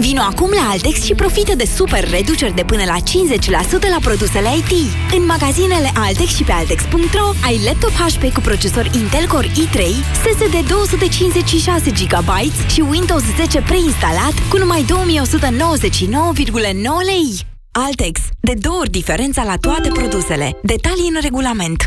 Vino acum la Altex și profită de super reduceri de până la 50% la produsele IT. În magazinele Altex și pe Altex.ro ai laptop HP cu procesor Intel Core i3, SSD 256 GB și Windows 10 preinstalat cu numai 2199,9 lei. Altex. De două ori diferența la toate produsele. Detalii în regulament.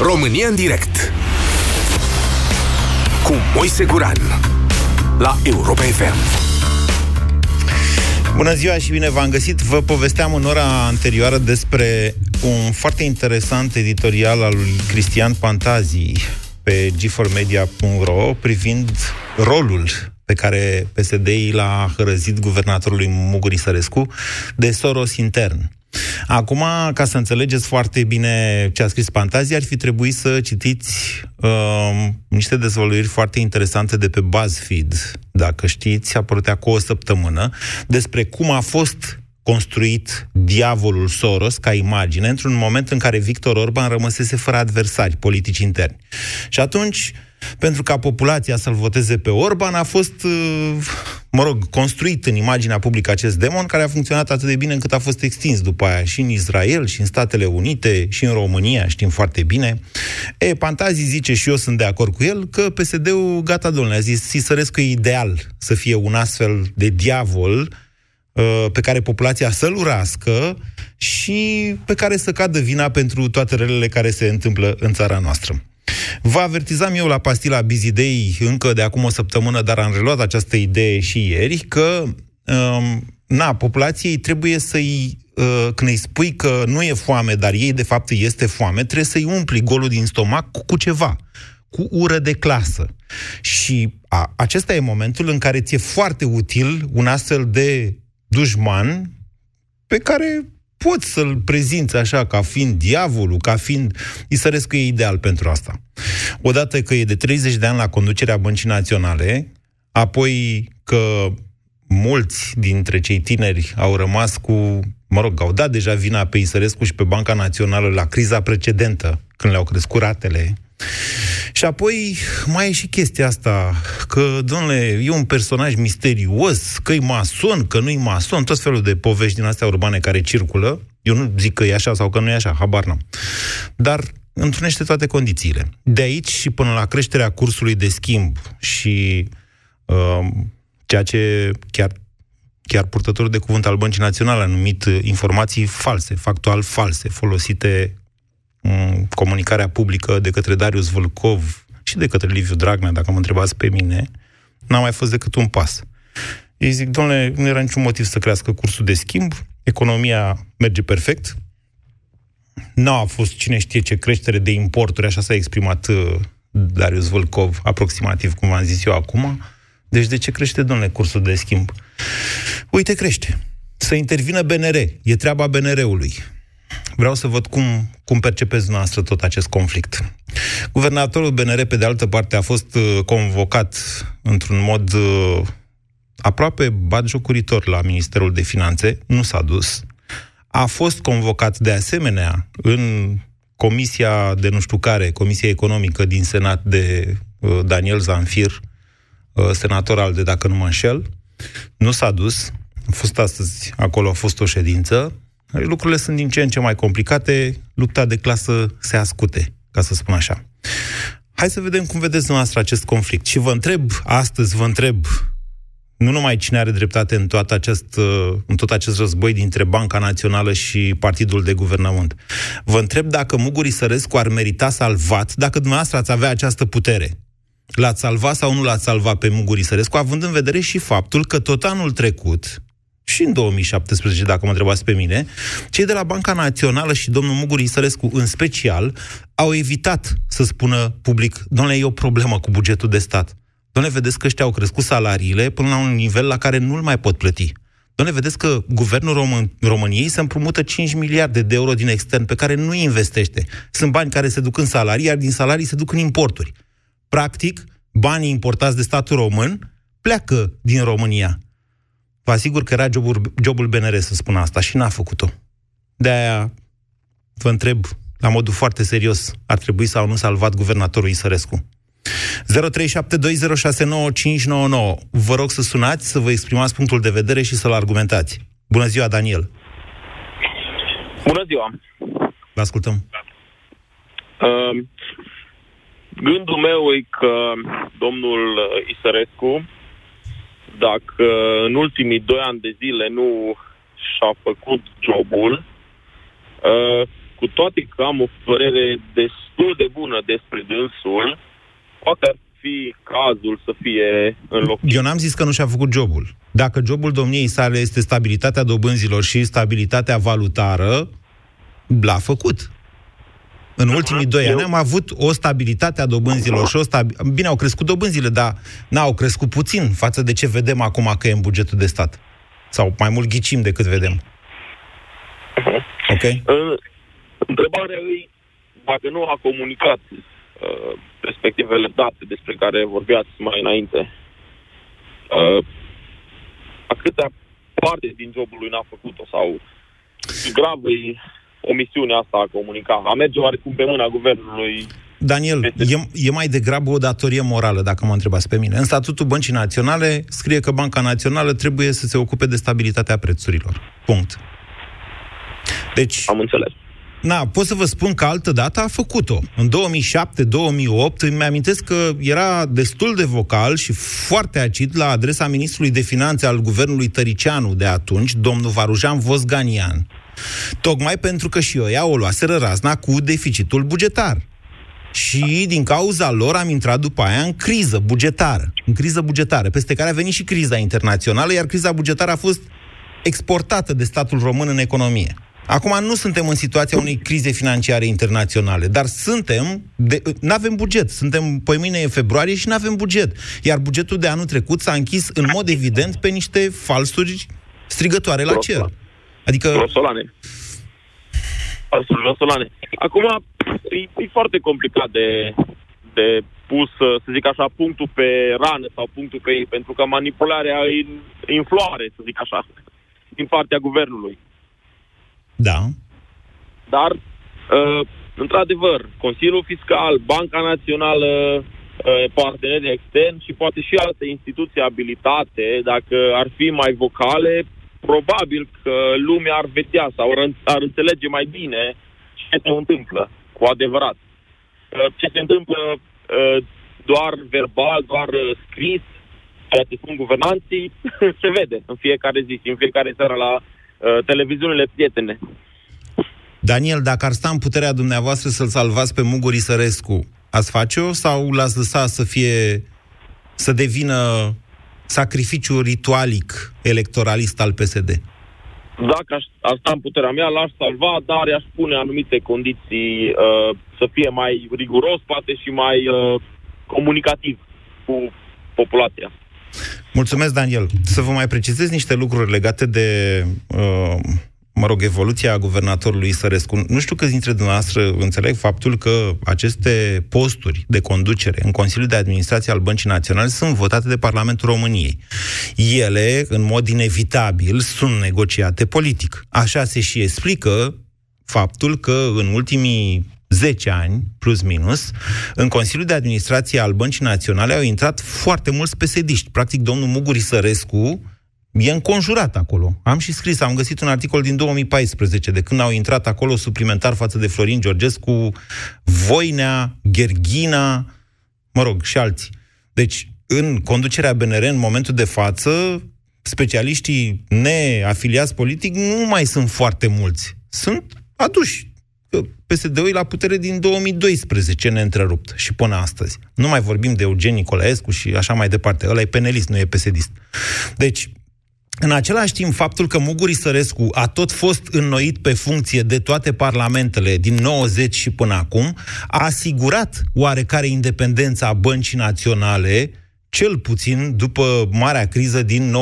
România în direct cu Moise Guran la Europa FM. Bună ziua și bine v-am găsit! Vă povesteam în ora anterioară despre un foarte interesant editorial al lui Cristian Pantazi pe g4media.ro privind rolul pe care PSD l-a hărăzit guvernatorului Muguri Sărescu de Soros intern. Acum, ca să înțelegeți foarte bine ce a scris Fantazia, ar fi trebuit să citiți uh, niște dezvăluiri foarte interesante de pe BuzzFeed, dacă știți, apărut cu o săptămână, despre cum a fost construit diavolul Soros ca imagine într-un moment în care Victor Orban rămăsese fără adversari politici interni. Și atunci, pentru ca populația să-l voteze pe Orban, a fost, uh, mă rog, construit în imaginea publică acest demon, care a funcționat atât de bine încât a fost extins după aia și în Israel, și în Statele Unite, și în România, știm foarte bine. E, Pantazi zice, și eu sunt de acord cu el, că PSD-ul, gata, domnule, a zis, Sisărescu e ideal să fie un astfel de diavol, Uh, pe care populația să-l urască și pe care să cadă vina pentru toate relele care se întâmplă în țara noastră. Vă avertizam eu la pastila Busy Day încă de acum o săptămână, dar am reluat această idee și ieri, că um, na, populației trebuie să-i, uh, când îi spui că nu e foame, dar ei de fapt este foame, trebuie să-i umpli golul din stomac cu, cu ceva, cu ură de clasă. Și a, acesta e momentul în care ți-e foarte util un astfel de dușman pe care poți să-l prezinți așa ca fiind diavolul, ca fiind... Isărescu e ideal pentru asta. Odată că e de 30 de ani la conducerea Băncii Naționale, apoi că mulți dintre cei tineri au rămas cu, mă rog, au dat deja vina pe Isărescu și pe Banca Națională la criza precedentă, când le-au crescut ratele, și apoi mai e și chestia asta, că, domnule, e un personaj misterios, că e mason, că nu e mason, tot felul de povești din astea urbane care circulă. Eu nu zic că e așa sau că nu e așa, habar n-am. Dar întrunește toate condițiile. De aici și până la creșterea cursului de schimb și uh, ceea ce chiar chiar purtătorul de cuvânt al Băncii Naționale a numit informații false, factual false, folosite comunicarea publică de către Darius Vâlcov și de către Liviu Dragnea, dacă mă întrebați pe mine, n-a mai fost decât un pas. Ei zic, domnule, nu era niciun motiv să crească cursul de schimb, economia merge perfect, nu a fost cine știe ce creștere de importuri, așa s-a exprimat uh, Darius Vâlcov, aproximativ cum am zis eu acum. Deci de ce crește, domnule, cursul de schimb? Uite, crește. Să intervină BNR. E treaba BNR-ului. Vreau să văd cum, cum percepeți noastră tot acest conflict. Guvernatorul BNR, pe de altă parte, a fost uh, convocat într-un mod uh, aproape batjocuritor la Ministerul de Finanțe, nu s-a dus. A fost convocat de asemenea în comisia de nu știu care, Comisia Economică din Senat de uh, Daniel Zanfir, senator al de dacă nu mă înșel. Nu s-a dus. A fost astăzi, acolo a fost o ședință lucrurile sunt din ce în ce mai complicate, lupta de clasă se ascute, ca să spun așa. Hai să vedem cum vedeți noastră acest conflict. Și vă întreb, astăzi vă întreb, nu numai cine are dreptate în, toată acest, în tot acest război dintre Banca Națională și Partidul de Guvernământ. Vă întreb dacă Muguri Sărescu ar merita salvat, dacă dumneavoastră ați avea această putere. L-ați salvat sau nu l-ați salvat pe Muguri Sărescu, având în vedere și faptul că tot anul trecut, și în 2017, dacă mă întrebați pe mine, cei de la Banca Națională și domnul Mugur Isărescu în special au evitat să spună public, domnule, e o problemă cu bugetul de stat. Domnule, vedeți că ăștia au crescut salariile până la un nivel la care nu-l mai pot plăti. Domnule, vedeți că guvernul Român- României se împrumută 5 miliarde de euro din extern pe care nu investește. Sunt bani care se duc în salarii, iar din salarii se duc în importuri. Practic, banii importați de statul român pleacă din România. Vă asigur că era jobul, jobul BNR să spun asta și n-a făcut-o. De-aia vă întreb, la modul foarte serios, ar trebui sau nu salvat guvernatorul Isărescu. 0372069599. Vă rog să sunați, să vă exprimați punctul de vedere și să-l argumentați. Bună ziua, Daniel. Bună ziua! Vă ascultăm. Uh, gândul meu e că domnul Isărescu, dacă în ultimii doi ani de zile nu și-a făcut jobul, uh, cu toate că am o părere destul de bună despre dânsul, poate ar fi cazul să fie înlocuit. Eu n-am zis că nu și-a făcut jobul. Dacă jobul domniei sale este stabilitatea dobânzilor și stabilitatea valutară, l-a făcut. În ultimii doi Eu- ani am avut o stabilitate a dobânzilor și o stabi... Bine, au crescut dobânzile, dar n-au crescut puțin față de ce vedem acum că e în bugetul de stat. Sau mai mult ghicim decât vedem. Ok? Uh, Întrebarea e dacă nu a comunicat uh, respectivele date despre care vorbeați mai înainte. Uh, a câtea parte din jobul lui n-a făcut-o sau gravă e omisiunea asta a comunica. A merge oarecum pe mâna guvernului. Daniel, e, e mai degrabă o datorie morală, dacă mă întrebați pe mine. În statutul Băncii Naționale scrie că Banca Națională trebuie să se ocupe de stabilitatea prețurilor. Punct. Deci, Am înțeles. Na, pot să vă spun că altă dată a făcut-o. În 2007-2008 îmi amintesc că era destul de vocal și foarte acid la adresa ministrului de finanțe al guvernului Tăricianu de atunci, domnul Varujan Vosganian. Tocmai pentru că și ăia o luaseră razna cu deficitul bugetar. Și din cauza lor am intrat după aia în criză bugetară. În criză bugetară, peste care a venit și criza internațională, iar criza bugetară a fost exportată de statul român în economie. Acum nu suntem în situația unei crize financiare internaționale, dar suntem, nu avem buget. Suntem, păi mâine e februarie și nu avem buget. Iar bugetul de anul trecut s-a închis în mod evident pe niște falsuri strigătoare la cer. Adică, Grosolane. Falsuri grosolane. Acum, e, e foarte complicat de, de pus, să zic așa, punctul pe rană sau punctul pe ei, pentru că manipularea e în, în floare, să zic așa, din partea guvernului. da, Dar, uh, într-adevăr, Consiliul Fiscal, Banca Națională, uh, parteneri externi și poate și alte instituții abilitate, dacă ar fi mai vocale, probabil că lumea ar vedea sau ar, ar înțelege mai bine ce se întâmplă cu adevărat. Uh, ce se întâmplă uh, doar verbal, doar uh, scris, ceea ce spun guvernanții, se vede în fiecare zi și în fiecare seară la uh, televiziunile prietene. Daniel, dacă ar sta în puterea dumneavoastră să-l salvați pe Mugur Isărescu, ați face-o sau l-ați lăsa să fie, să devină sacrificiu ritualic electoralist al PSD? Dacă aș, aș sta în puterea mea, l-aș salva, dar i-aș pune anumite condiții uh, să fie mai riguros, poate și mai uh, comunicativ cu populația. Mulțumesc, Daniel. Să vă mai precizez niște lucruri legate de, uh, mă rog, evoluția guvernatorului Sărescu. Nu știu câți dintre dumneavoastră înțeleg faptul că aceste posturi de conducere în Consiliul de Administrație al Băncii Naționale sunt votate de Parlamentul României. Ele, în mod inevitabil, sunt negociate politic. Așa se și explică faptul că în ultimii 10 ani, plus minus, în Consiliul de Administrație al Băncii Naționale au intrat foarte mulți pesediști. Practic, domnul Muguri Sărescu e înconjurat acolo. Am și scris, am găsit un articol din 2014, de când au intrat acolo suplimentar față de Florin Georgescu, Voinea, Gherghina, mă rog, și alții. Deci, în conducerea BNR, în momentul de față, specialiștii neafiliați politic nu mai sunt foarte mulți. Sunt aduși. Că PSD-ul e la putere din 2012 neîntrerupt și până astăzi. Nu mai vorbim de Eugen Nicolaescu și așa mai departe. Ăla e penelist, nu e psd Deci, în același timp, faptul că Muguri Sărescu a tot fost înnoit pe funcție de toate parlamentele din 90 și până acum, a asigurat oarecare independența a băncii naționale, cel puțin după marea criză din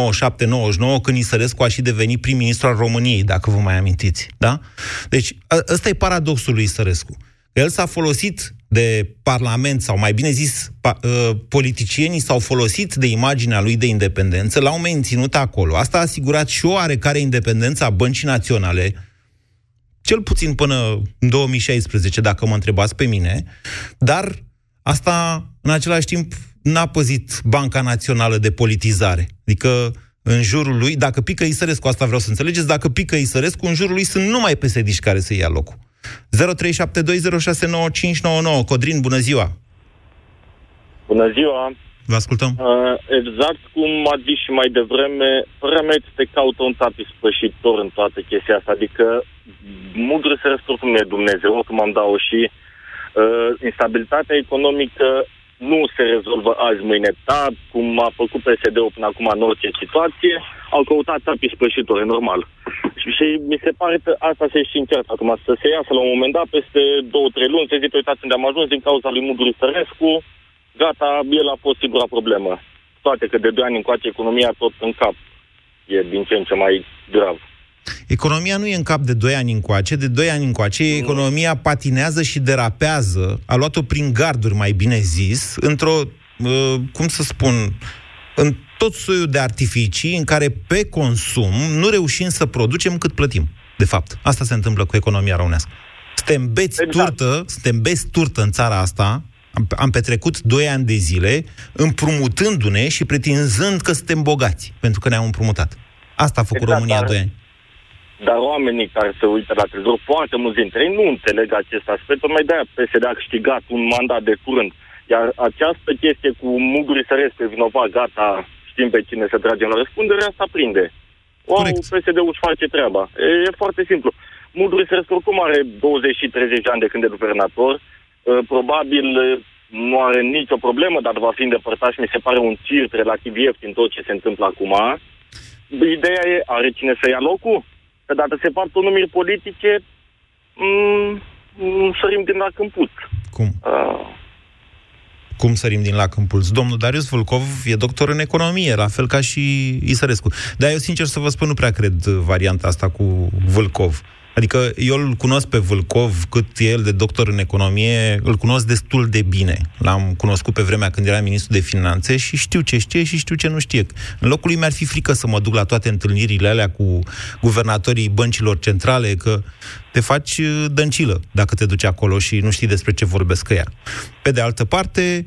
97-99, când Isărescu a și devenit prim-ministru al României, dacă vă mai amintiți. Da? Deci, ăsta e paradoxul lui Isărescu. El s-a folosit de Parlament, sau mai bine zis, pa, uh, politicienii s-au folosit de imaginea lui de independență, l-au menținut acolo. Asta a asigurat și o oarecare independență a băncii naționale, cel puțin până în 2016, dacă mă întrebați pe mine, dar asta, în același timp, n-a păzit Banca Națională de politizare. Adică, în jurul lui, dacă pică Isărescu, asta vreau să înțelegeți, dacă pică Isărescu, în jurul lui sunt numai psd care să ia locul. 0372069599. Codrin, bună ziua! Bună ziua! Vă ascultăm. Uh, exact cum a zis și mai devreme, părerea mea este caută un tapi spășitor în toată chestia asta, adică mudru se oricum e Dumnezeu, oricum am dat și uh, instabilitatea economică nu se rezolvă azi, mâine, dar cum a făcut PSD-ul până acum în orice situație, au căutat tapi spășitori, normal. Și, și mi se pare că asta se și încearcă acum, să se iasă la un moment dat, peste două, trei luni, să zic, uitați unde am ajuns din cauza lui Mudru Sărescu, gata, el a fost sigura problemă. Toate că de doi ani încoace economia tot în cap. E din ce în ce mai grav. Economia nu e în cap de 2 ani încoace, de 2 ani încoace mm. economia patinează și derapează, a luat-o prin garduri, mai bine zis, într-o, uh, cum să spun, în tot soiul de artificii în care pe consum nu reușim să producem cât plătim. De fapt, asta se întâmplă cu economia românească. Suntem beți exact. turtă, suntem beți turtă în țara asta, am, am petrecut 2 ani de zile împrumutându-ne și pretinzând că suntem bogați, pentru că ne-am împrumutat. Asta a făcut exact, România dar, 2 ani. Dar oamenii care se uită la televizor, foarte mulți dintre ei nu înțeleg acest aspect, mai de-aia PSD a câștigat un mandat de curând. Iar această chestie cu Muguri Sărescu e vinovat, gata, știm pe cine să tragem la răspundere, asta prinde. Wow, PSD-ul își face treaba. E, e foarte simplu. Muguri Sărescu oricum are 20 și 30 de ani de când e guvernator, probabil nu are nicio problemă, dar va fi îndepărtat și mi se pare un cirt relativ ieftin tot ce se întâmplă acum. Ideea e, are cine să ia locul? Că dacă se fac numiri politice, m- mm, sărim din lac în put. Cum? Uh. Cum sărim din lac în puls? Domnul Darius Vulcov e doctor în economie, la fel ca și Isărescu. Dar eu, sincer să vă spun, nu prea cred varianta asta cu Vulcov. Adică eu îl cunosc pe Vâlcov, cât e el de doctor în economie, îl cunosc destul de bine. L-am cunoscut pe vremea când era ministru de finanțe și știu ce știe și știu ce nu știe. În locul lui mi-ar fi frică să mă duc la toate întâlnirile alea cu guvernatorii băncilor centrale, că te faci uh, dăncilă dacă te duci acolo și nu știi despre ce vorbesc ea. Pe de altă parte,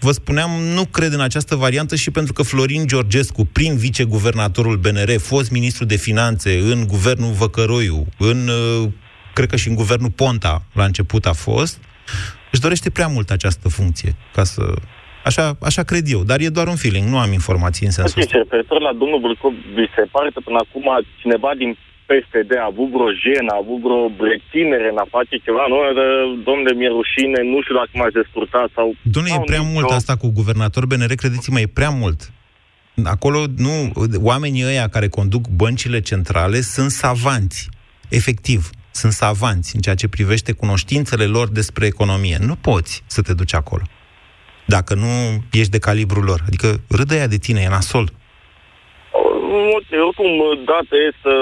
Vă spuneam, nu cred în această variantă și pentru că Florin Georgescu, prim viceguvernatorul BNR, fost ministru de finanțe în guvernul Văcăroiu, în, uh, cred că și în guvernul Ponta la început a fost, își dorește prea mult această funcție, ca să... Așa, așa cred eu, dar e doar un feeling, nu am informații în sensul ăsta. Referitor la domnul Vâlcov, vi se pare că până acum cineva din PSD a avut vreo jenă, a avut vreo reținere în a face ceva, nu, domnule, mi-e rușine, nu știu dacă m-aș descurta sau... Domnule, e prea mult asta cu guvernator BNR, credeți-mă, e prea mult. Acolo, nu, oamenii ăia care conduc băncile centrale sunt savanți, efectiv, sunt savanți în ceea ce privește cunoștințele lor despre economie. Nu poți să te duci acolo dacă nu ești de calibrul lor. Adică râdă ea de tine, e nasol. Oricum, data e să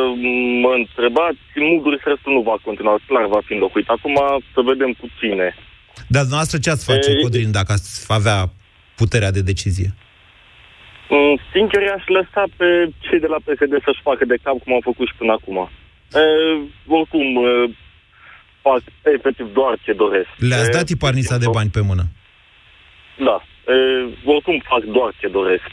mă întrebați, Muguri restul nu va continua, clar va fi înlocuit. Acum să vedem cu cine. Dar dumneavoastră ce ați face, e... Codrin, dacă ați avea puterea de decizie? Mm, sincer, i-aș lăsa pe cei de la PSD să-și facă de cap cum au făcut și până acum. E, oricum, e, fac efectiv doar ce doresc. Le-ați dat tiparnița de bani pe mână? Da. E, oricum fac doar ce doresc.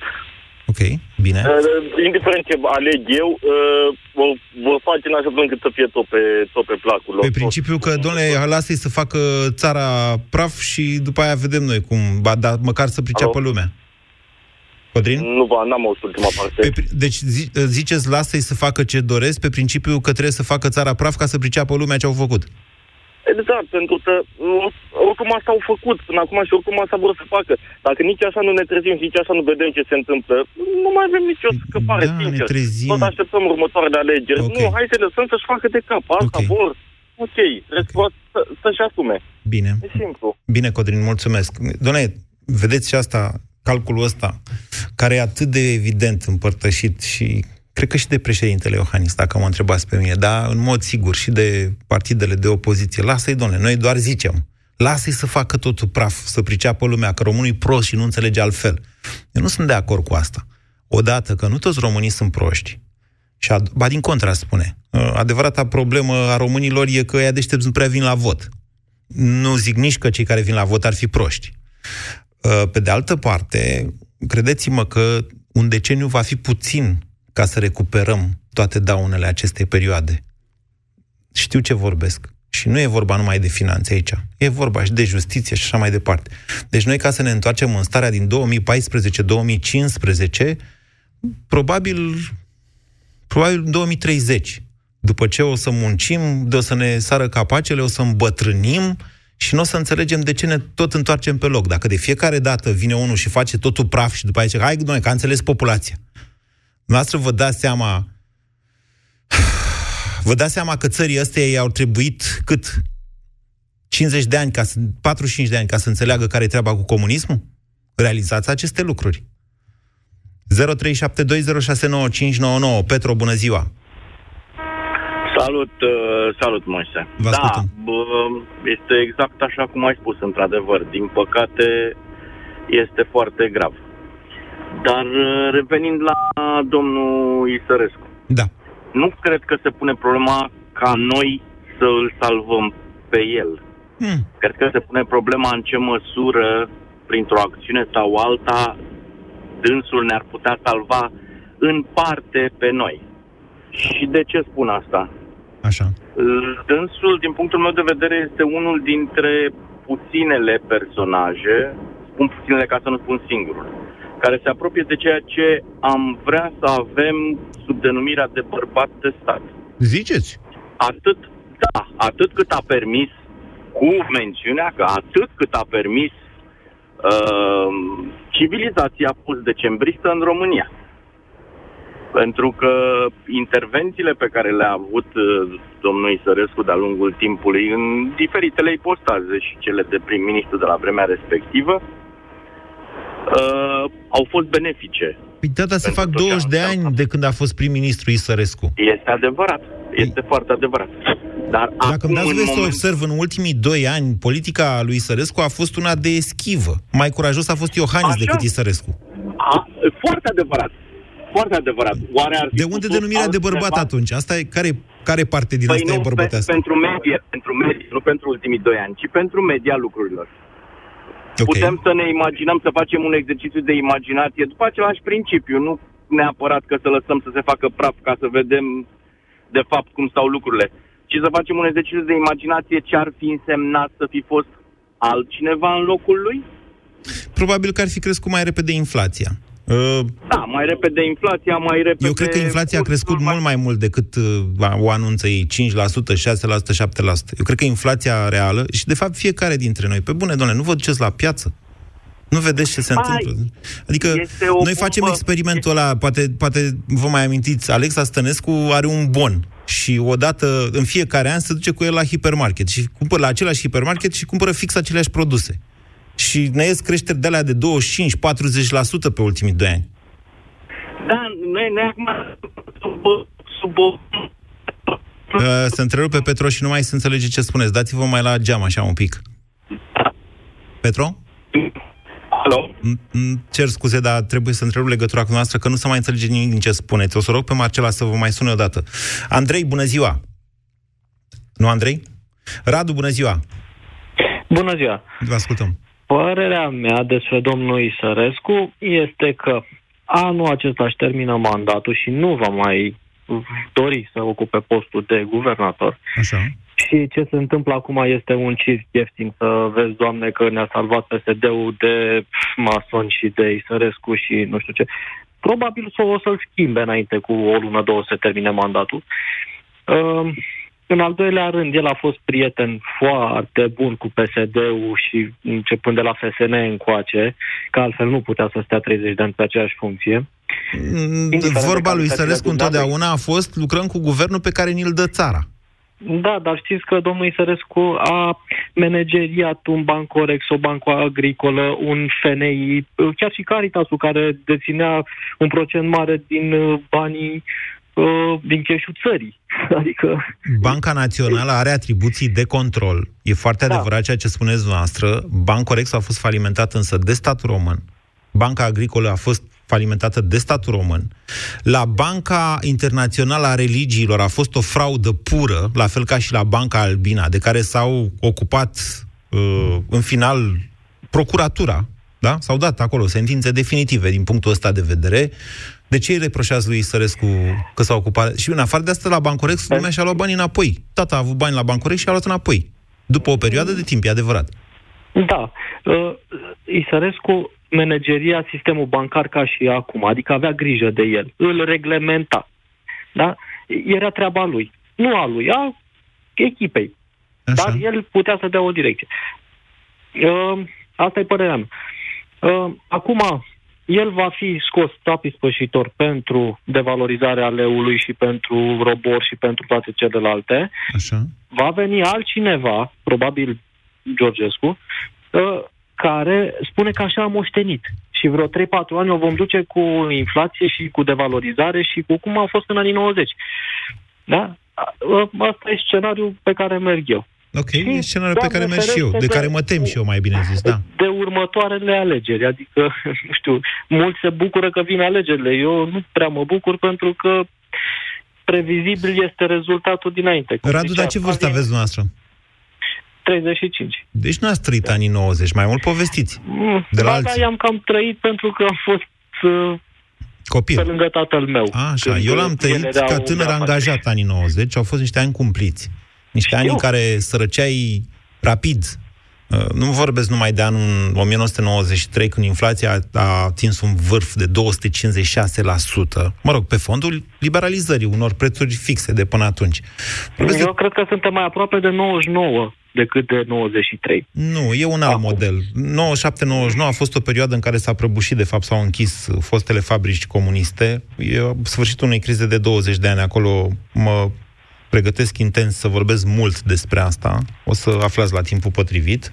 Ok, bine. Uh, indiferent ce aleg eu, uh, vor, vor face în așa fel încât să fie tot pe, tot pe placul lor. Pe principiu că, domnule, lasă-i să facă țara praf și după aia vedem noi cum, ba, dar măcar să priceapă Alo? lumea. Codrin? Nu, ba, n-am auzit ultima parte. Pe, deci zi, ziceți, lasă-i să facă ce doresc, pe principiu că trebuie să facă țara praf ca să priceapă lumea ce au făcut. Exact, pentru că oricum asta au făcut până acum și oricum asta vor să facă. Dacă nici așa nu ne trezim și nici așa nu vedem ce se întâmplă, nu mai avem nicio scăpare, da, sincer. ne trezim. Tot așteptăm următoarele alegeri. Okay. Nu, hai să lăsăm să-și facă de cap. Asta Okay. vor. Ok, okay. Să, să-și asume. Bine. E simplu. Bine, Codrin, mulțumesc. Doamne, vedeți și asta, calculul ăsta, care e atât de evident împărtășit și cred că și de președintele Iohannis, dacă mă întrebați pe mine, dar în mod sigur și de partidele de opoziție. Lasă-i, domnule, noi doar zicem. Lasă-i să facă totul praf, să priceapă lumea că românul e prost și nu înțelege altfel. Eu nu sunt de acord cu asta. Odată că nu toți românii sunt proști. Și ad- ba din contra spune. Uh, Adevărata problemă a românilor e că ea deștepți nu prea vin la vot. Nu zic nici că cei care vin la vot ar fi proști. Uh, Pe de altă parte, credeți-mă că un deceniu va fi puțin ca să recuperăm toate daunele acestei perioade. Știu ce vorbesc. Și nu e vorba numai de finanțe aici. E vorba și de justiție și așa mai departe. Deci noi, ca să ne întoarcem în starea din 2014-2015, probabil, probabil în 2030, după ce o să muncim, de o să ne sară capacele, o să îmbătrânim și nu o să înțelegem de ce ne tot întoarcem pe loc. Dacă de fiecare dată vine unul și face totul praf și după aceea zice, hai, doamne, că a înțeles populația. Noastră vă dați seama Vă dați seama că țării astea i-au trebuit cât? 50 de ani, ca să, 45 de ani ca să înțeleagă care e treaba cu comunismul? Realizați aceste lucruri. 0372069599 Petro, bună ziua! Salut, uh, salut, Moise. Vă da, ascultăm. bă, este exact așa cum ai spus, într-adevăr. Din păcate, este foarte grav. Dar uh, revenind la domnul Isărescu, Da. nu cred că se pune problema ca noi să îl salvăm pe el. Hmm. Cred că se pune problema în ce măsură, printr-o acțiune sau alta, dânsul ne-ar putea salva în parte pe noi. Și de ce spun asta? Așa. Dânsul, din punctul meu de vedere, este unul dintre puținele personaje, spun puținele ca să nu spun singurul, care se apropie de ceea ce am vrea să avem sub denumirea de bărbat de stat. Ziceți? Atât, da, atât cât a permis, cu mențiunea că atât cât a permis uh, civilizația post-decembristă în România. Pentru că intervențiile pe care le-a avut uh, domnul Isărescu de-a lungul timpului în diferitele ipostaze și cele de prim-ministru de la vremea respectivă uh, au fost benefice. Păi da, dar se Pentru fac tot ce 20 de înseamnă. ani de când a fost prim-ministru Isărescu. Este adevărat. Este foarte adevărat. Dar Dacă acum, îmi dați în voie să moment... observ, în ultimii doi ani, politica lui Sărescu a fost una de eschivă. Mai curajos a fost Iohannis Așa? decât Isărescu. A, foarte adevărat. Foarte adevărat. Oare ar fi De unde putut denumirea de bărbat altceva? atunci? Asta e, care, care parte din Păi asta nu, e bărbătească? pe, pentru medie, pentru medie, nu pentru ultimii doi ani, ci pentru media lucrurilor. Ok. Putem să ne imaginăm, să facem un exercițiu de imaginație după același principiu, nu neapărat că să lăsăm să se facă praf ca să vedem de fapt cum stau lucrurile, ci să facem un exercițiu de imaginație ce ar fi însemnat să fi fost altcineva în locul lui? Probabil că ar fi crescut mai repede inflația. Uh, Da, mai repede inflația, mai repede... Eu cred că inflația a crescut mult mai mult decât uh, o anunță ei, 5%, 6%, 7%. Eu cred că inflația reală, și de fapt fiecare dintre noi, pe bune, doamne, nu vă duceți la piață? Nu vedeți ce se Hai, întâmplă? Adică este o noi facem bombă. experimentul ăla, poate, poate vă mai amintiți, Alexa Stănescu are un bon și odată, în fiecare an, se duce cu el la hipermarket și cumpără la același hipermarket și cumpără fix aceleași produse. Și ne ies creșteri de alea de 25-40% pe ultimii doi ani. Da, noi, noi acum sub, sub o... Uh, se întrerupe Petro și nu mai se înțelege ce spuneți. Dați-vă mai la geam așa un pic. Petro? Alo? M- m- Cer scuze, dar trebuie să întrerup legătura cu noastră, că nu se mai înțelege nimic din ce spuneți. O să rog pe Marcela să vă mai sune o dată. Andrei, bună ziua! Nu, Andrei? Radu, bună ziua! Bună ziua! Vă ascultăm. Părerea mea despre domnul Isărescu este că anul acesta își termină mandatul și nu va mai dori să ocupe postul de guvernator. Așa. Și ce se întâmplă acum este un circ ieftin să vezi, Doamne, că ne-a salvat PSD-ul de mason și de Isărescu și nu știu ce. Probabil să o să-l schimbe înainte cu o lună, două să termine mandatul. Uh, În al doilea rând, el a fost prieten foarte bun cu PSD-ul și începând de la FSN încoace, că altfel nu putea să stea 30 de ani pe aceeași funcție. Mm, vorba lui Sărescu întotdeauna a fost lucrăm cu guvernul pe care ni-l dă țara. Da, dar știți că domnul Isărescu a manageriat un Bancorex, o bancă agricolă, un FNI, chiar și Caritasul, care deținea un procent mare din uh, banii uh, din cheșul țării. Adică... Banca Națională are atribuții de control. E foarte da. adevărat ceea ce spuneți noastră. Bancorex a fost falimentat însă de statul român. Banca Agricolă a fost falimentată de statul român. La Banca Internațională a Religiilor a fost o fraudă pură, la fel ca și la Banca Albina, de care s-au ocupat uh, în final procuratura, da? S-au dat acolo sentințe definitive din punctul ăsta de vedere. De ce îi reproșați lui Sărescu că s-a ocupat? Și în afară de asta, la Bancorex, lumea și-a luat banii înapoi. Tata a avut bani la Bancorex și a luat înapoi. După o perioadă de timp, e adevărat. Da. Uh, Isărescu manageria sistemul bancar ca și acum, adică avea grijă de el, îl reglementa. Da? Era treaba lui. Nu a lui, a echipei. Așa. Dar el putea să dea o direcție. Uh, asta e părerea mea. Uh, acum, el va fi scos tapis spășitor pentru devalorizarea leului și pentru robor și pentru toate celelalte. Așa. Va veni altcineva, probabil Georgescu, uh, care spune că așa a moștenit. Și vreo 3-4 ani o vom duce cu inflație și cu devalorizare și cu cum a fost în anii 90. Da? Asta e scenariul pe care merg eu. Ok, și, e scenariul pe care merg și eu, de care mă tem și eu, mai bine zis, da. De următoarele alegeri, adică, nu știu, mulți se bucură că vin alegerile. Eu nu prea mă bucur pentru că previzibil este rezultatul dinainte. Radu, dar ce vârstă aveți noastră? 35. Deci nu ați trăit anii 90, mai mult povestiți. Mm, de la da, alții. da, i-am cam trăit pentru că am fost uh, Copil. pe lângă tatăl meu. A, așa, eu l-am trăit ca tânăr angajat anii 90, au fost niște ani cumpliți. Niște Știu. ani în care sărăceai rapid. Uh, nu vorbesc numai de anul 1993, când inflația a atins un vârf de 256%. Mă rog, pe fondul liberalizării unor prețuri fixe de până atunci. Vorbesc Eu de... cred că suntem mai aproape de 99 decât de 93. Nu, e un alt Acum. model. 97-99 a fost o perioadă în care s-a prăbușit, de fapt, s-au închis fostele fabrici comuniste. E sfârșitul unei crize de 20 de ani. Acolo mă pregătesc intens să vorbesc mult despre asta, o să aflați la timpul potrivit,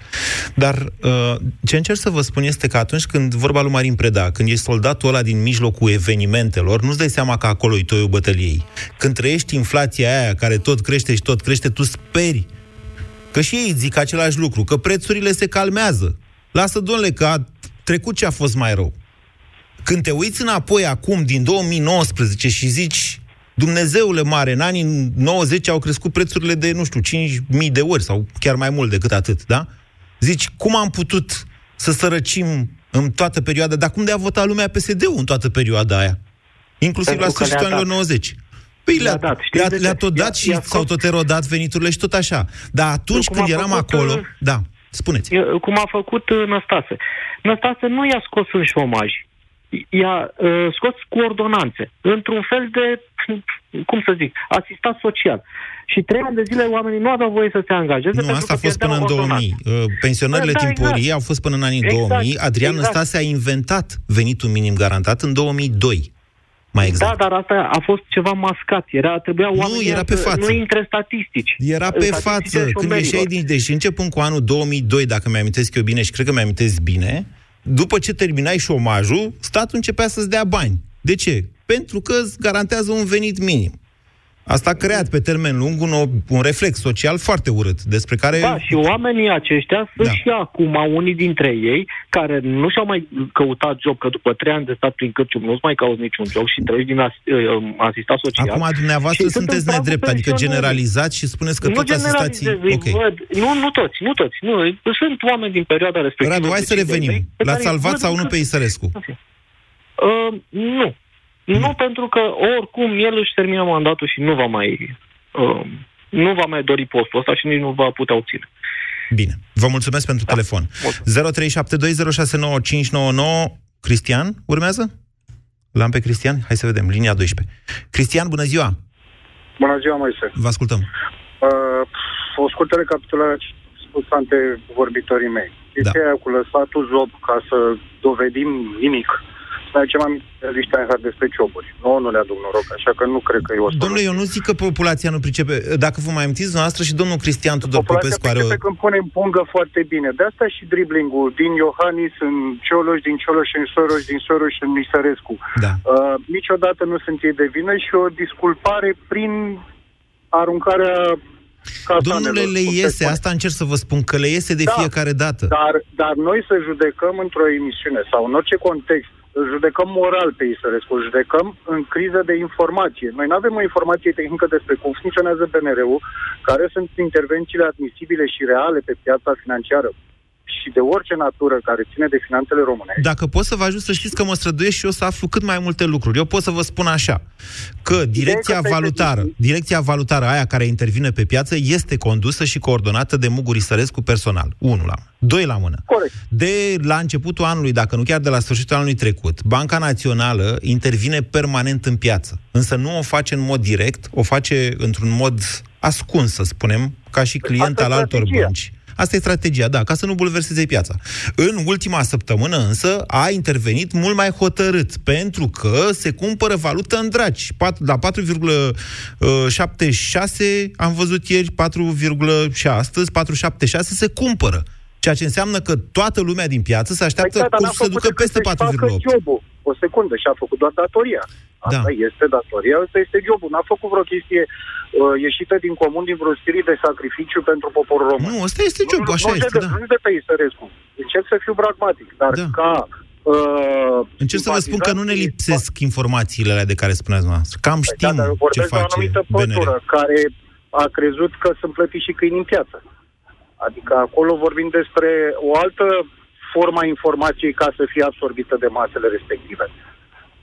dar uh, ce încerc să vă spun este că atunci când vorba lui Marin Preda, când ești soldatul ăla din mijlocul evenimentelor, nu-ți dai seama că acolo e toiul bătăliei. Când trăiești inflația aia care tot crește și tot crește, tu speri Că și ei zic același lucru, că prețurile se calmează. Lasă, domnule, că a trecut ce a fost mai rău. Când te uiți înapoi acum, din 2019, și zici, Dumnezeule mare, în anii 90 au crescut prețurile de, nu știu, 5.000 de ori sau chiar mai mult decât atât, da? Zici, cum am putut să sărăcim în toată perioada, dar cum de a votat lumea PSD-ul în toată perioada aia? Inclusiv Pentru la sfârșitul anilor 90. Păi le-a, le-a, le-a, le-a tot dat și s-au tot erodat veniturile și tot așa. Dar atunci când eram făcut, acolo... Uh, da, spuneți. Cum a făcut uh, Năstase. Năstase nu i-a scos în șomaj. I-a uh, scos cu ordonanțe. Într-un fel de, cum să zic, asistat social. Și trei ani de zile oamenii nu aveau voie să se angajeze. Nu, asta a fost până în 2000. Uh, pensionările da, da, timpurii exact. au fost până în anii exact, 2000. Adrian exact. Năstase a inventat venitul minim garantat în 2002 mai exact. Da, dar asta a fost ceva mascat. Era, trebuia nu, era pe față. nu intre statistici. Era pe față. Când ieșeai din... Deci începând cu anul 2002, dacă mi-amintesc eu bine și cred că mi-amintesc bine, după ce terminai șomajul, statul începea să-ți dea bani. De ce? Pentru că îți garantează un venit minim. Asta a creat pe termen lung un, un reflex social foarte urât, despre care... Da, și oamenii aceștia sunt da. și acum unii dintre ei care nu și-au mai căutat job, că după trei ani de stat prin Cârcium nu-ți mai cauți niciun job și trăiești din as, uh, asistat social. Acum, dumneavoastră și sunteți nedrept, adică generalizați și spuneți că nu tot asistații... Okay. Văd, nu, nu toți, nu toți. Nu, sunt oameni din perioada respectivă. Radu, hai să revenim. L-ați salvat sau nu pe Isărescu? Uh, nu. Nu pentru că oricum el își termină mandatul și nu va mai uh, nu va mai dori postul ăsta și nici nu va putea obține. Bine. Vă mulțumesc pentru da. telefon. 0372069599 Cristian, urmează? L-am pe Cristian? Hai să vedem. Linia 12. Cristian, bună ziua! Bună ziua, Moise. Vă ascultăm. Uh, o scurtă recapitulare ce au spus antevorbitorii mei. Chestia da. cu lăsatul zob ca să dovedim nimic. Să aducem aminte de despre cioburi. Nu, nu le aduc noroc, așa că nu cred că e o soluție. Domnule, eu nu zic că populația nu pricepe. Dacă vă mai amintiți noastră și domnul Cristian Tudor Popescu are... Populația când pune în pungă foarte bine. De asta și driblingul din Iohannis în Cioloș, din Cioloș în Soros, din Soros în Misărescu. Da. Uh, niciodată nu sunt ei de vină și o disculpare prin aruncarea Domnule, le iese, asta încerc să vă spun, că le iese de da, fiecare dată. Dar, dar noi să judecăm într-o emisiune sau în orice context, îl judecăm moral pe Isărescu, îl judecăm în criză de informație. Noi nu avem o informație tehnică despre cum funcționează BNR-ul, care sunt intervențiile admisibile și reale pe piața financiară și de orice natură care ține de finanțele române. Dacă pot să vă ajut să știți că mă străduiesc și eu să aflu cât mai multe lucruri. Eu pot să vă spun așa, că direcția valutară, direcția valutară aia care intervine pe piață este condusă și coordonată de Muguri Sărescu personal. Unul la mână. Doi la mână. Corect. De la începutul anului, dacă nu chiar de la sfârșitul anului trecut, Banca Națională intervine permanent în piață. Însă nu o face în mod direct, o face într-un mod ascuns, să spunem, ca și client al altor bănci. Asta e strategia, da, ca să nu bulverseze piața. În ultima săptămână însă a intervenit mult mai hotărât, pentru că se cumpără valută în dragi. La 4,76 am văzut ieri, 4, și astăzi 4,76 se cumpără. Ceea ce înseamnă că toată lumea din piață se așteaptă păi, da, cum să ducă peste 4,8. O secundă și a făcut doar datoria. Asta da. este datoria, asta este jobul. N-a făcut vreo chestie uh, ieșită din comun, din vreo spirit de sacrificiu pentru poporul român. Nu, asta este jobul, așa nu, este, de, da. Nu de pe Isărescu. Încerc să fiu pragmatic, dar da. ca Uh, Încerc să vă spun că nu ne lipsesc informațiile alea de care spuneați noastră. Cam păi știm da, ce face o anumită pătură care a crezut că sunt plătiți și câini în piață. Adică acolo vorbim despre o altă forma informației ca să fie absorbită de masele respective.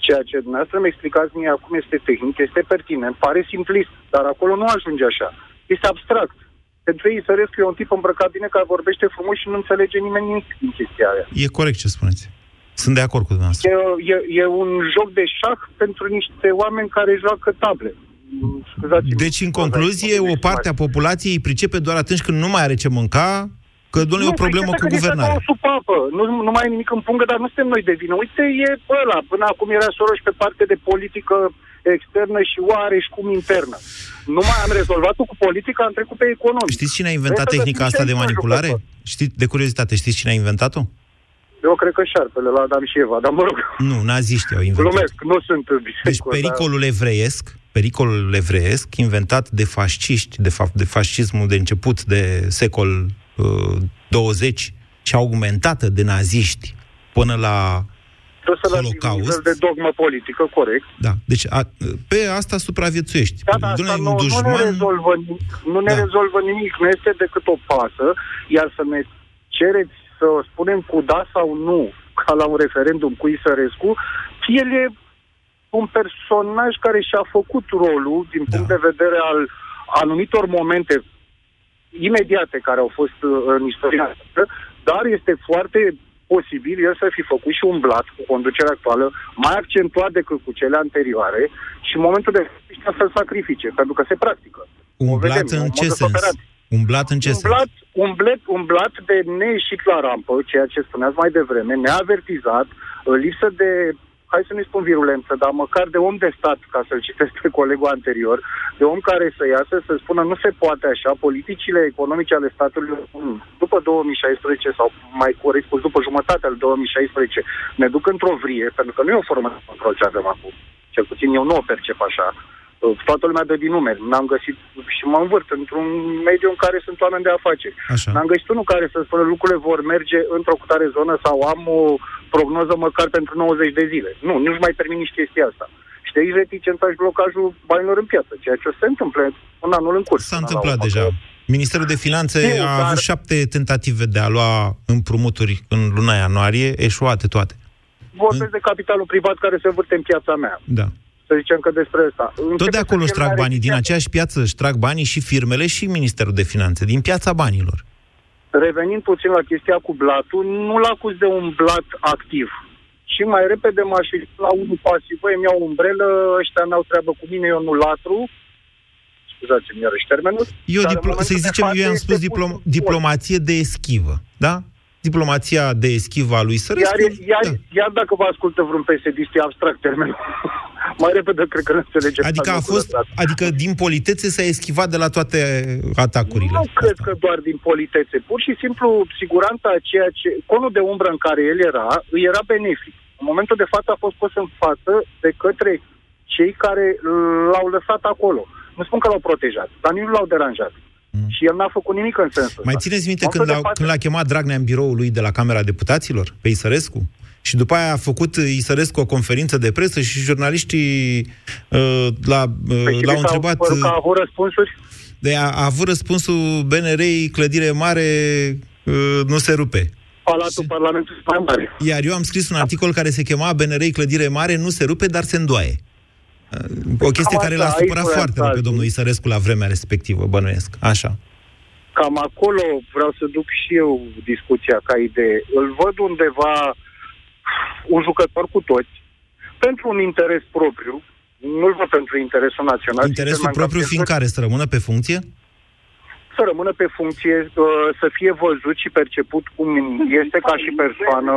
Ceea ce dumneavoastră mi explicați mie acum este tehnic, este pertinent, pare simplist, dar acolo nu ajunge așa. Este abstract. Pentru ei Sărescu e un tip îmbrăcat bine care vorbește frumos și nu înțelege nimeni nimic din chestia aia. E corect ce spuneți. Sunt de acord cu dumneavoastră. E, e, e un joc de șah pentru niște oameni care joacă table. Deci, în concluzie, o parte a populației pricepe doar atunci când nu mai are ce mânca, Că, domnule, e o problemă cu guvernarea. Nu, supapă. Nu, nu mai e nimic în pungă, dar nu suntem noi de vină. Uite, e ăla. Până acum era Soros pe parte de politică externă și oare și cum internă. Nu mai am rezolvat-o cu politica, am trecut pe economie. Știți cine a inventat Vrei tehnica asta de manipulare? Știți, de curiozitate, știți cine a inventat-o? Eu cred că șarpele la Adam și Eva, dar mă rog. Nu, naziștii au inventat. Glumesc, nu sunt Deci pericolul dar... evreiesc, pericolul evreiesc, inventat de fasciști, de fapt de fascismul de început de secol 20 și augmentată de naziști până la Holocaust. de dogmă politică, corect. Da, deci a, pe asta supraviețuiești. Da, da, asta nu, dușman... nu ne, rezolvă, nu ne da. rezolvă nimic, nu este decât o pasă, iar să ne cereți să spunem cu da sau nu, ca la un referendum cu Isărescu, el e un personaj care și-a făcut rolul din da. punct de vedere al anumitor momente imediate care au fost uh, în istoria noastră, dar este foarte posibil el să fi făcut și un blat cu conducerea actuală mai accentuat decât cu cele anterioare și în momentul de față să-l sacrifice, pentru că se practică. Un o blat vedem, în ce sens? Un blat în ce un blat, un, blat, un blat de neieșit la rampă, ceea ce spuneați mai devreme, neavertizat, uh, lipsă de hai să nu spun virulență, dar măcar de om de stat, ca să-l citesc pe colegul anterior, de om care să iasă să spună nu se poate așa, politicile economice ale statului după 2016 sau mai corect spus după jumătatea al 2016 ne duc într-o vrie, pentru că nu e o formă de control ce avem acum. Cel puțin eu nu o percep așa toată lumea dă din numeri. N-am găsit și mă învârt într-un mediu în care sunt oameni de afaceri. Așa. N-am găsit unul care să spună lucrurile vor merge într-o cutare zonă sau am o prognoză măcar pentru 90 de zile. Nu, nu-și mai termin nici chestia asta. Și de aici reticența și blocajul banilor în piață, ceea ce se întâmplă în anul în curs. S-a întâmplat deja. Ministerul de Finanțe Sim, a dar... avut șapte tentative de a lua împrumuturi în luna ianuarie, eșuate toate. Vorbesc în... de capitalul privat care se vârte în piața mea. Da să zicem că despre asta. Începe Tot de acolo își trag banii, din aceeași piață își trag banii și firmele și Ministerul de Finanțe, din piața banilor. Revenind puțin la chestia cu blatul, nu-l acuz de un blat activ. Și mai repede m-aș la unul pasiv, băi, îmi iau umbrelă, ăștia n-au treabă cu mine, eu nu latru, scuzați-mi iarăși termenul. Eu, diplo- să zicem, eu i-am spus diplom- diplomație de eschivă, da? Diplomația de eschivă a lui Sărescu. Iar, iar, da. iar dacă vă ascultă vreun psd e abstract termenul. mai repede cred că nu înțelege. Adică a fost, adică din politețe s-a eschivat de la toate atacurile. Nu cred că doar din politețe. Pur și simplu, siguranța ceea ce... Conul de umbră în care el era, îi era benefic. În momentul de față a fost pus în față de către cei care l-au lăsat acolo. Nu spun că l-au protejat, dar nici nu l-au deranjat. Mm. Și el n-a făcut nimic în sensul Mai țineți minte când, l-a, față... când l-a chemat Dragnea în biroul lui de la Camera Deputaților, pe Isărescu? Și după aia a făcut Isărescu o conferință de presă și jurnaliștii uh, l-a, uh, păi l-au întrebat... Că a avut răspunsuri? De a, a avut răspunsul BNR, clădire mare, uh, nu se rupe. Palatul Parlamentului mai mare. Iar eu am scris un articol care se chema BNR, clădire mare, nu se rupe, dar se îndoaie. Uh, o chestie Cam care l-a supărat foarte mult pe domnul Isărescu la vremea respectivă, bănuiesc. Așa. Cam acolo vreau să duc și eu discuția ca idee. Îl văd undeva un jucător cu toți, pentru un interes propriu, nu-l văd pentru interesul național. Interesul propriu fiind care? Să rămână pe funcție? Să rămână pe funcție, uh, să fie văzut și perceput cum este ca și persoană,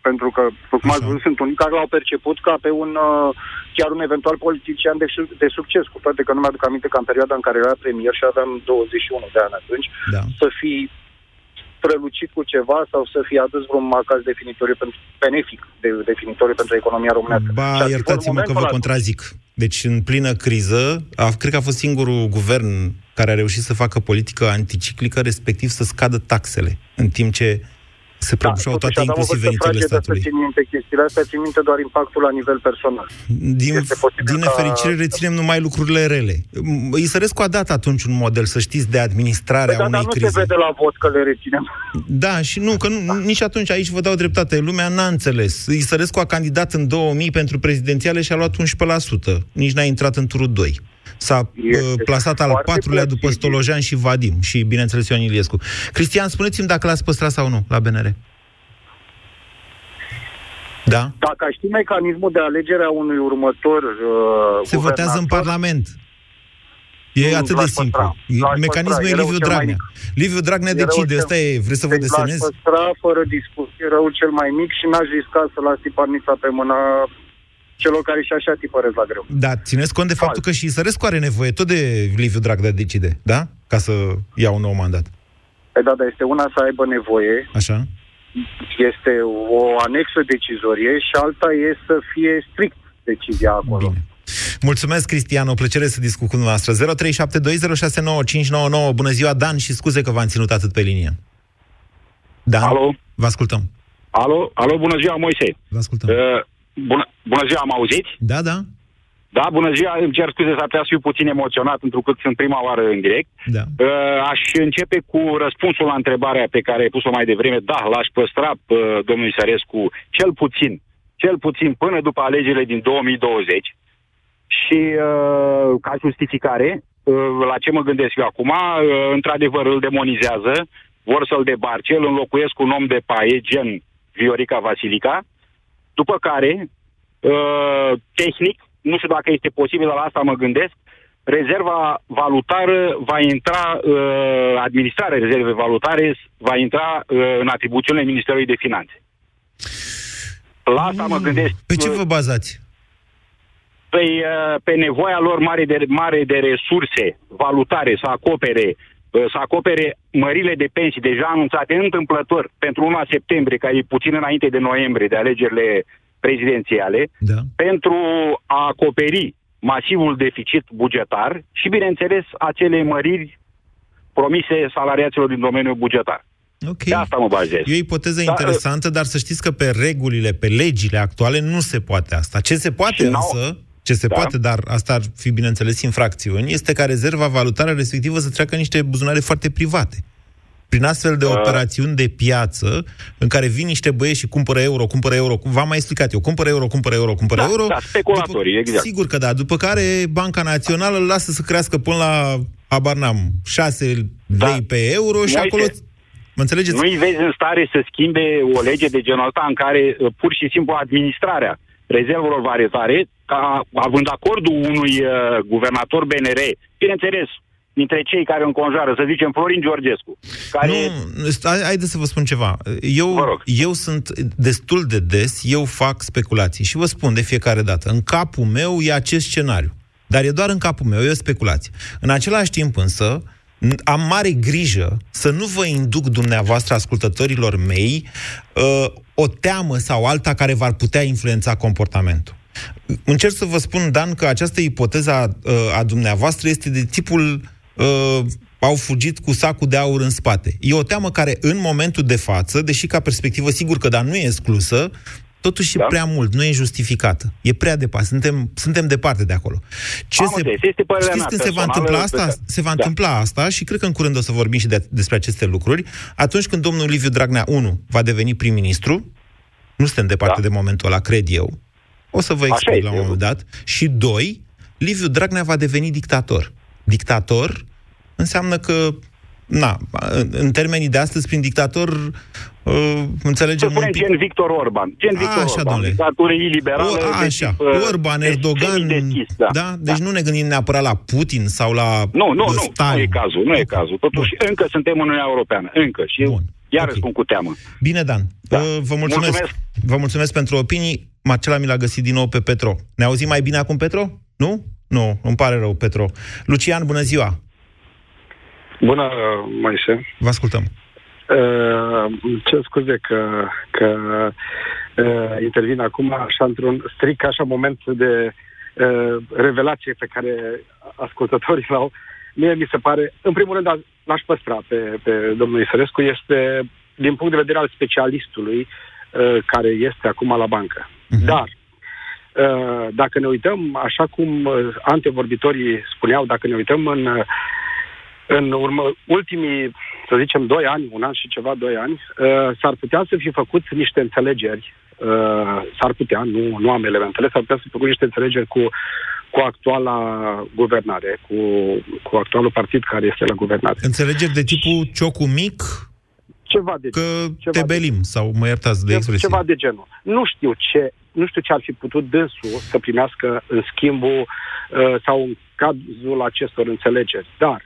pentru că, cum ați văzut, sunt unii care l-au perceput ca pe un, uh, chiar un eventual politician de, de succes, cu toate că nu mi-aduc aminte că în perioada în care era premier și aveam 21 de ani atunci, da. să fi strălucit cu ceva sau să fie adus vreun marcaj definitoriu pentru, benefic de, definitoriu pentru economia românească. Ba, iertați-mă că vă contrazic. Deci, în plină criză, a, cred că a fost singurul guvern care a reușit să facă politică anticiclică, respectiv să scadă taxele, în timp ce se prăbușau da, toate, inclusiv veniturile statului. Să țin minte chestiile astea, țin minte doar impactul la nivel personal. Din, din nefericire ca... reținem numai lucrurile rele. Isărescu a dat atunci un model, să știți, de administrare păi, a da, unei dar crize. nu se vede la vot că le reținem. Da, și nu, că nu, da. nici atunci, aici vă dau dreptate, lumea n-a înțeles. Isărescu a candidat în 2000 pentru prezidențiale și a luat 11%. Nici n-a intrat în turul 2. S-a este uh, plasat al patrulea după Stolojan și Vadim și, bineînțeles, Ion Iliescu. Cristian, spuneți-mi dacă l-ați păstrat sau nu la BNR. Da? Dacă ști mecanismul de alegere a unui următor uh, Se votează în Parlament. E nu, atât de simplu. Păstra, Mecanismul e Liviu Dragnea. Liviu Dragnea decide. Asta e, vreți să vă deci desenez? L-aș păstra fără discuție răul cel mai mic și n-aș risca să las tiparnița pe mâna celor care și așa tipăresc la greu. Da, țineți cont de faptul că și Sărescu are nevoie tot de Liviu Dragnea decide, da? Ca să ia un nou mandat. Păi da, dar este una să aibă nevoie. Așa. Este o anexă decizorie și alta e să fie strict decizia acolo. Bine. Mulțumesc, Cristian, o plăcere să discut cu dumneavoastră. 0372069599. Bună ziua, Dan, și scuze că v-am ținut atât pe linie. Dan, alo? vă ascultăm. Alo, alo, bună ziua, Moise. Vă ascultăm. Uh, Bună, bună ziua, am auzit? Da, da. Da, bună ziua, îmi cer scuze, s-ar putea să fiu puțin emoționat, pentru că sunt prima oară în direct. Da. Uh, aș începe cu răspunsul la întrebarea pe care ai pus-o mai devreme. Da, l-aș păstra uh, domnul Isărescu cel puțin, cel puțin până după alegerile din 2020. Și uh, ca justificare, uh, la ce mă gândesc eu acum, uh, într-adevăr îl demonizează, vor să-l debarce, îl înlocuiesc cu un om de paie, gen Viorica Vasilica, după care, uh, tehnic, nu știu dacă este posibil, la asta mă gândesc, rezerva valutară va intra, uh, administrarea rezervei valutare va intra uh, în atribuțiunile Ministerului de Finanțe. La asta mă gândesc. Pe ce vă bazați? Pe, uh, pe nevoia lor mare de, mare de resurse valutare să acopere uh, să acopere mările de pensii deja anunțate întâmplător pentru 1 septembrie, care e puțin înainte de noiembrie, de alegerile prezidențiale, da. pentru a acoperi masivul deficit bugetar și, bineînțeles, acele măriri promise salariaților din domeniul bugetar. Okay. De asta mă bazez. E o ipoteză dar, interesantă, dar să știți că pe regulile, pe legile actuale nu se poate asta. Ce se poate însă, ce se da. poate, dar asta ar fi, bineînțeles, infracțiuni, este ca rezerva valutară respectivă să treacă niște buzunare foarte private prin astfel de uh. operațiuni de piață în care vin niște băieți și cumpără euro, cumpără euro, v-am mai explicat eu, cumpără euro, cumpără euro, cumpără da, euro. Da, speculatorii, după, exact. Sigur că da, după care Banca Națională îl lasă să crească până la, habar n-am, 6 da. lei pe euro și Moise, acolo... Mă înțelegeți? Nu-i vezi în stare să schimbe o lege de genul ăsta în care uh, pur și simplu administrarea rezervelor varietare, ca având acordul unui uh, guvernator BNR, bineînțeles, dintre cei care înconjoară, să zicem, Florin Georgescu. Care... Nu, stai, haideți să vă spun ceva. Eu, eu sunt destul de des, eu fac speculații și vă spun de fiecare dată, în capul meu e acest scenariu. Dar e doar în capul meu, e o speculație. În același timp însă, am mare grijă să nu vă induc dumneavoastră, ascultătorilor mei, uh, o teamă sau alta care v-ar putea influența comportamentul. Încerc să vă spun, Dan, că această ipoteză a, uh, a dumneavoastră este de tipul uh, au fugit cu sacul de aur în spate. E o teamă care, în momentul de față, deși ca perspectivă, sigur că, dar nu e exclusă, totuși da? e prea mult, nu e justificată. E prea departe, suntem, suntem departe de acolo. Ce Am se, este știți când se va întâmpla asta? Că... Se va da. întâmpla asta și cred că în curând o să vorbim și de, despre aceste lucruri. Atunci când domnul Liviu Dragnea, 1, va deveni prim-ministru, nu suntem departe da. de momentul ăla, cred eu, o să vă explic la un moment dat, și doi, Liviu Dragnea va deveni dictator. Dictator înseamnă că na, în termenii de astăzi, prin dictator, uh, înțelegem Să un pic... gen Victor Orban. Gen Victor așa, Orban, dictatură iliberală. O, așa, tip, uh, Orban, Erdogan, deschis, da. da? Deci da. nu ne gândim neapărat la Putin sau la Nu, nu, nu, nu e cazul, nu e cazul. Totuși, Bun. încă suntem în Uniunea Europeană, încă. Și Bun. Iar okay. spun cu teamă. Bine, Dan. Da. Uh, vă mulțumesc. mulțumesc. Vă mulțumesc pentru opinii. Marcela mi l-a găsit din nou pe Petro. Ne auzim mai bine acum, Petro? Nu? Nu, îmi pare rău, Petro. Lucian, bună ziua! Bună, Moise. Vă ascultăm. Uh, ce scuze că, că uh, intervin acum așa într-un strict așa moment de uh, revelație pe care ascultătorii l-au. Mie mi se pare, în primul rând, l-aș păstra pe, pe domnul Isărescu, este din punct de vedere al specialistului uh, care este acum la bancă. Uh-huh. Dar uh, dacă ne uităm, așa cum uh, antevorbitorii spuneau, dacă ne uităm în uh, în urmă, ultimii, să zicem, doi ani, un an și ceva, doi ani, uh, s-ar putea să fi făcut niște înțelegeri, uh, s-ar putea, nu, nu am elementele, s-ar putea să fi făcut niște înțelegeri cu, cu actuala guvernare, cu, cu actualul partid care este la guvernare. Înțelegeri de tipul ciocul mic? Ceva de Că ceva te belim, de, sau mă iertați de expresie. Ceva de genul. Nu știu ce, nu știu ce ar fi putut dânsul să primească în schimbul uh, sau în cazul acestor înțelegeri. Dar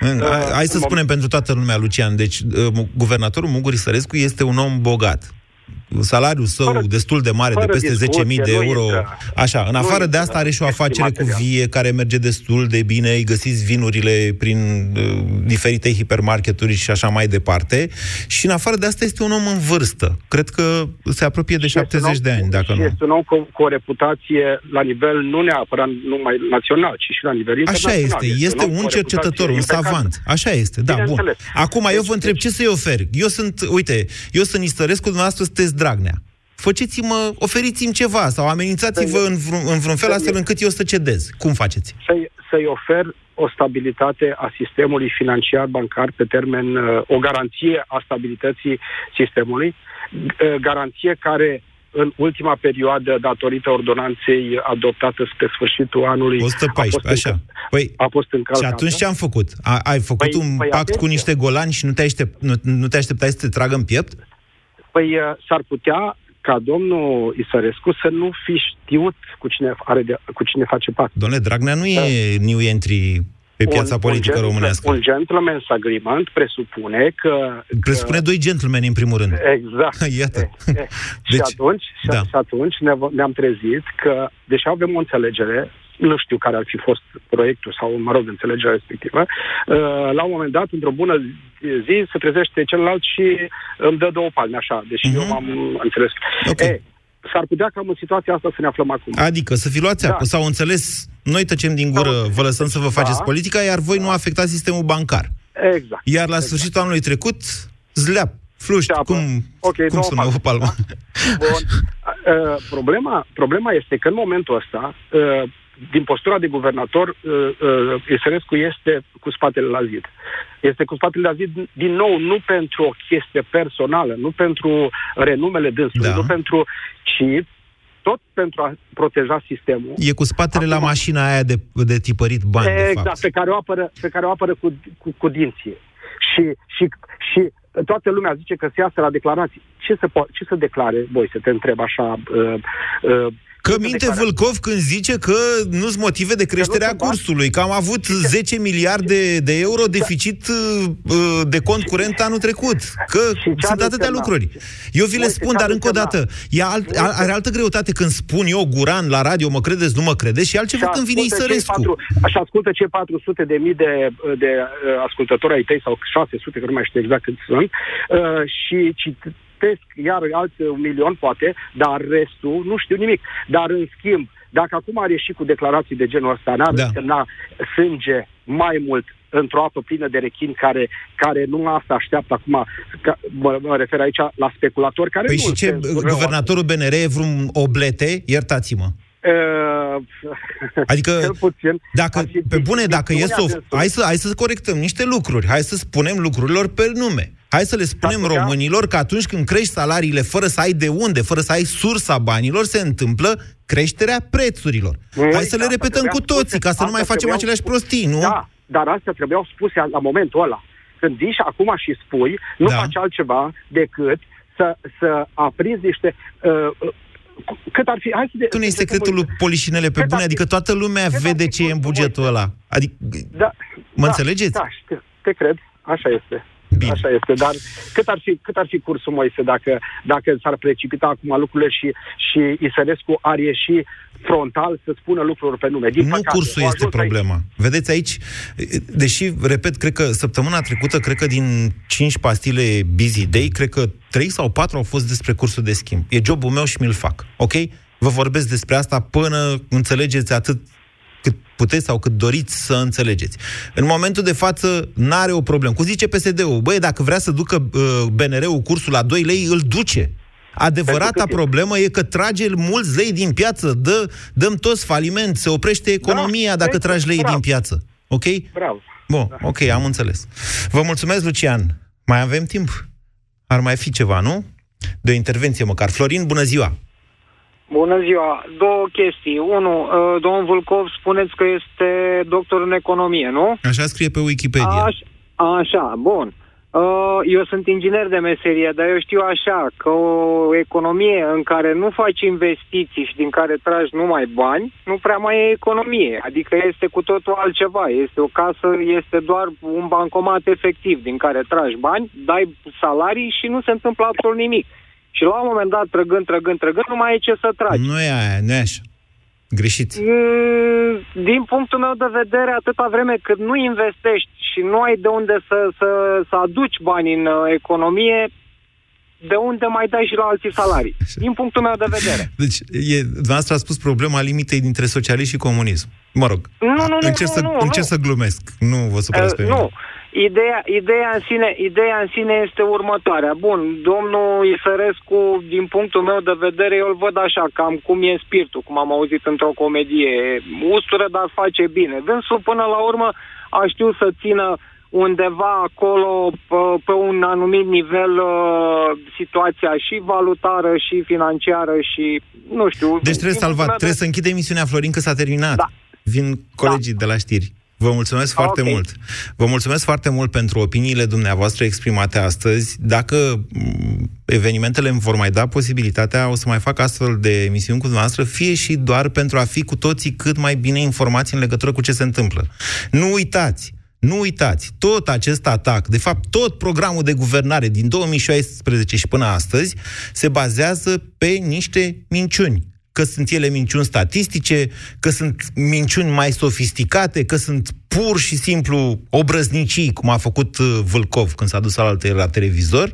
în, uh, hai să spunem pentru toată lumea, Lucian. Deci, uh, guvernatorul Muguri Sărescu este un om bogat salariul său fără, destul de mare, de peste 10.000 de euro. Așa, în afară de asta are și o afacere cu vie care merge destul de bine, îi găsiți vinurile prin uh, diferite hipermarketuri și așa mai departe. Și în afară de asta este un om în vârstă. Cred că se apropie de 70 om, de ani, dacă nu. Este un om cu, cu o reputație la nivel nu neapărat numai național, ci și la nivel internațional. Așa este, este, un, un cercetător, un savant. Așa este, da, bun. Acum, eu vă întreb, ce să-i ofer? Eu sunt, uite, eu sunt Istărescu, dumneavoastră sunteți Dragnea. Faceți-mă, oferiți-mi ceva sau amenințați-vă în vreun, în vreun fel astfel încât eu să cedez. Cum faceți? Să-i, să-i ofer o stabilitate a sistemului financiar bancar pe termen, uh, o garanție a stabilității sistemului, uh, garanție care în ultima perioadă, datorită ordonanței adoptată spre sfârșitul anului... 114, așa. În, păi, a fost în și atunci ce am făcut? A, ai făcut păi, un păi pact atenție. cu niște golani și nu te, aștept, nu, nu te așteptai să te tragă în piept? Păi uh, s-ar putea ca domnul Isărescu să nu fi știut cu cine, are de, cu cine face pact. Domnule Dragnea nu e da. new entry pe piața un, politică un românească. Un gentleman's agreement presupune că... Presupune că... doi gentlemen în primul rând. Exact. Iată. E, e. Deci, și atunci, da. și atunci ne, ne-am trezit că, deși avem o înțelegere, nu știu care ar fi fost proiectul sau, mă rog, înțelegerea respectivă, uh, la un moment dat, într-o bună zi, se trezește celălalt și îmi dă două palme, așa, deși uh-huh. eu mhm. m-am înțeles. Okay. E, s-ar putea ca în situația asta să ne aflăm acum. Adică să fi luați da. apă, sau înțeles, noi tăcem din gură, da. vă lăsăm să vă faceți da. politica, iar voi da. nu afectați sistemul bancar. Exact. Iar la exact. sfârșitul anului trecut, zleap, fluști, cum, okay, cum sună o palmă? Bun. Uh, problema, problema este că în momentul ăsta uh, din postura de guvernator, uh, uh, Eserescu este cu spatele la zid. Este cu spatele la zid, din nou, nu pentru o chestie personală, nu pentru renumele dânsului, da. nu pentru, ci tot pentru a proteja sistemul. E cu spatele Acum, la mașina aia de, de tipărit bani, Exact, de fapt. pe care o apără, pe care o apără cu, cu, cu dinții. Și, și, și toată lumea zice că se iasă la declarații. Ce să, po- ce să declare voi, să te întreb așa, uh, uh, Că minte Vâlcov când zice că nu sunt motive de creștere a cursului, că am avut 10 miliarde de euro da. deficit uh, de cont curent anul trecut, că sunt atâtea lucruri. Eu vi le spun, dar încă o dată, e alt, are altă greutate când spun eu, Guran, la radio, mă credeți, nu mă credeți, și altceva și când vine Isărescu. Așa ascultă ce 400 de mii de, de uh, ascultători ai tăi, sau 600, că nu mai știu exact cât sunt, uh, și citesc iar alți un milion, poate, dar restul nu știu nimic. Dar, în schimb, dacă acum ar ieși cu declarații de genul ăsta, n-ar da. însemna sânge mai mult într-o apă plină de rechini care, care nu asta așteaptă acum, ca, mă, mă refer aici la speculatori care păi nu și ce, guvernatorul BNR e vreun oblete? Iertați-mă. Uh, adică, puțin, dacă, pe bune, dacă e să, hai să, hai să corectăm niște lucruri, hai să spunem lucrurilor pe nume. Hai să le spunem Dacă românilor că atunci când crești salariile fără să ai de unde, fără să ai sursa banilor, se întâmplă creșterea prețurilor. Ei, Hai să le repetăm cu toții, ca să nu mai facem aceleași prostii, nu? Da, dar astea trebuiau spuse la momentul ăla. Când vii și acum și spui, nu da. faci altceva decât să, să aprinzi niște uh, cât ar fi... Hai să de, nu e secretul lui Polișinele pe bune? Adică toată lumea vede ce e în bugetul ăla. Adică, da, mă da, înțelegeți? Da, te, te cred. Așa este. Bine. Așa este, dar cât ar fi, cât ar fi cursul Moise dacă, dacă s-ar precipita acum lucrurile și, și Isărescu ar ieși frontal să spună lucruri pe nume. Din nu păcate, cursul este problema. Aici. Vedeți aici, deși, repet, cred că săptămâna trecută, cred că din 5 pastile Busy Day, cred că 3 sau 4 au fost despre cursul de schimb. E jobul meu și mi-l fac. Ok? Vă vorbesc despre asta până înțelegeți atât cât puteți sau cât doriți să înțelegeți. În momentul de față, n-are o problemă. Cum zice PSD-ul, băi, dacă vrea să ducă uh, BNR-ul cursul la 2 lei, îl duce. Adevărata problemă e că trage mulți lei din piață, dă, dăm toți faliment, se oprește economia da, dacă tragi lei bravo. din piață. Ok? Bravo. Bun, da. ok, am înțeles. Vă mulțumesc, Lucian. Mai avem timp? Ar mai fi ceva, nu? De o intervenție măcar. Florin, bună ziua! Bună ziua! Două chestii. Unu, uh, domnul Vulcov, spuneți că este doctor în economie, nu? Așa scrie pe Wikipedia. Aș, așa, bun. Uh, eu sunt inginer de meserie, dar eu știu așa, că o economie în care nu faci investiții și din care tragi numai bani, nu prea mai e economie. Adică este cu totul altceva. Este o casă, este doar un bancomat efectiv din care tragi bani, dai salarii și nu se întâmplă absolut nimic. Și la un moment dat, trăgând, trăgând, trăgând, nu mai e ce să tragi. Nu e aia, nu e așa. Greșit. Din punctul meu de vedere, atâta vreme cât nu investești și nu ai de unde să, să, să aduci bani în uh, economie, de unde mai dai și la alții salarii. Din punctul meu de vedere. Deci, e, dumneavoastră a spus problema limitei dintre socialism și comunism. Mă rog, nu, nu, nu, încerc, nu, să, nu, încerc nu. să glumesc. Nu vă supărați uh, pe mine. Nu. Ideea, ideea, în sine, ideea în sine este următoarea. Bun, domnul Isărescu, din punctul meu de vedere, eu îl văd așa, cam cum e spiritul, cum am auzit într-o comedie. Ustură, dar face bine. Dânsul, până la urmă, a știut să țină undeva acolo, pe, pe un anumit nivel, uh, situația și valutară, și financiară, și, nu știu... Deci trebuie salvat, trebuie de... să închide emisiunea, Florin, că s-a terminat. Da. Vin colegii da. de la știri. Vă mulțumesc foarte okay. mult. Vă mulțumesc foarte mult pentru opiniile dumneavoastră exprimate astăzi. Dacă mm, evenimentele îmi vor mai da posibilitatea, o să mai fac astfel de emisiuni cu dumneavoastră, fie și doar pentru a fi cu toții cât mai bine informați în legătură cu ce se întâmplă. Nu uitați, nu uitați, tot acest atac, de fapt tot programul de guvernare din 2016 și până astăzi, se bazează pe niște minciuni că sunt ele minciuni statistice, că sunt minciuni mai sofisticate, că sunt pur și simplu obrăznicii, cum a făcut uh, Vâlcov când s-a dus la alte la televizor,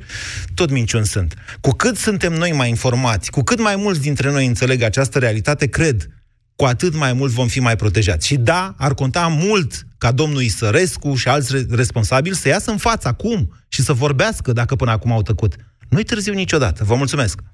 tot minciuni sunt. Cu cât suntem noi mai informați, cu cât mai mulți dintre noi înțeleg această realitate, cred, cu atât mai mult vom fi mai protejați. Și da, ar conta mult ca domnul Isărescu și alți responsabili să iasă în față acum și să vorbească dacă până acum au tăcut. Nu-i târziu niciodată. Vă mulțumesc!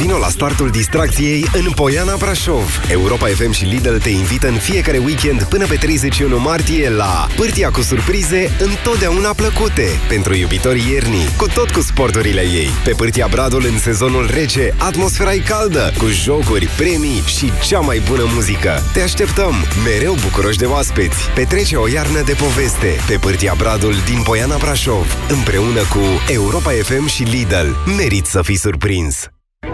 Vino la startul distracției în Poiana Brașov. Europa FM și Lidl te invită în fiecare weekend până pe 31 martie la Pârtia cu surprize întotdeauna plăcute pentru iubitorii iernii, cu tot cu sporturile ei. Pe Pârtia Bradul în sezonul rece, atmosfera e caldă, cu jocuri, premii și cea mai bună muzică. Te așteptăm, mereu bucuroși de oaspeți. Petrece o iarnă de poveste pe Pârtia Bradul din Poiana Brașov, împreună cu Europa FM și Lidl. Merit să fii surprins!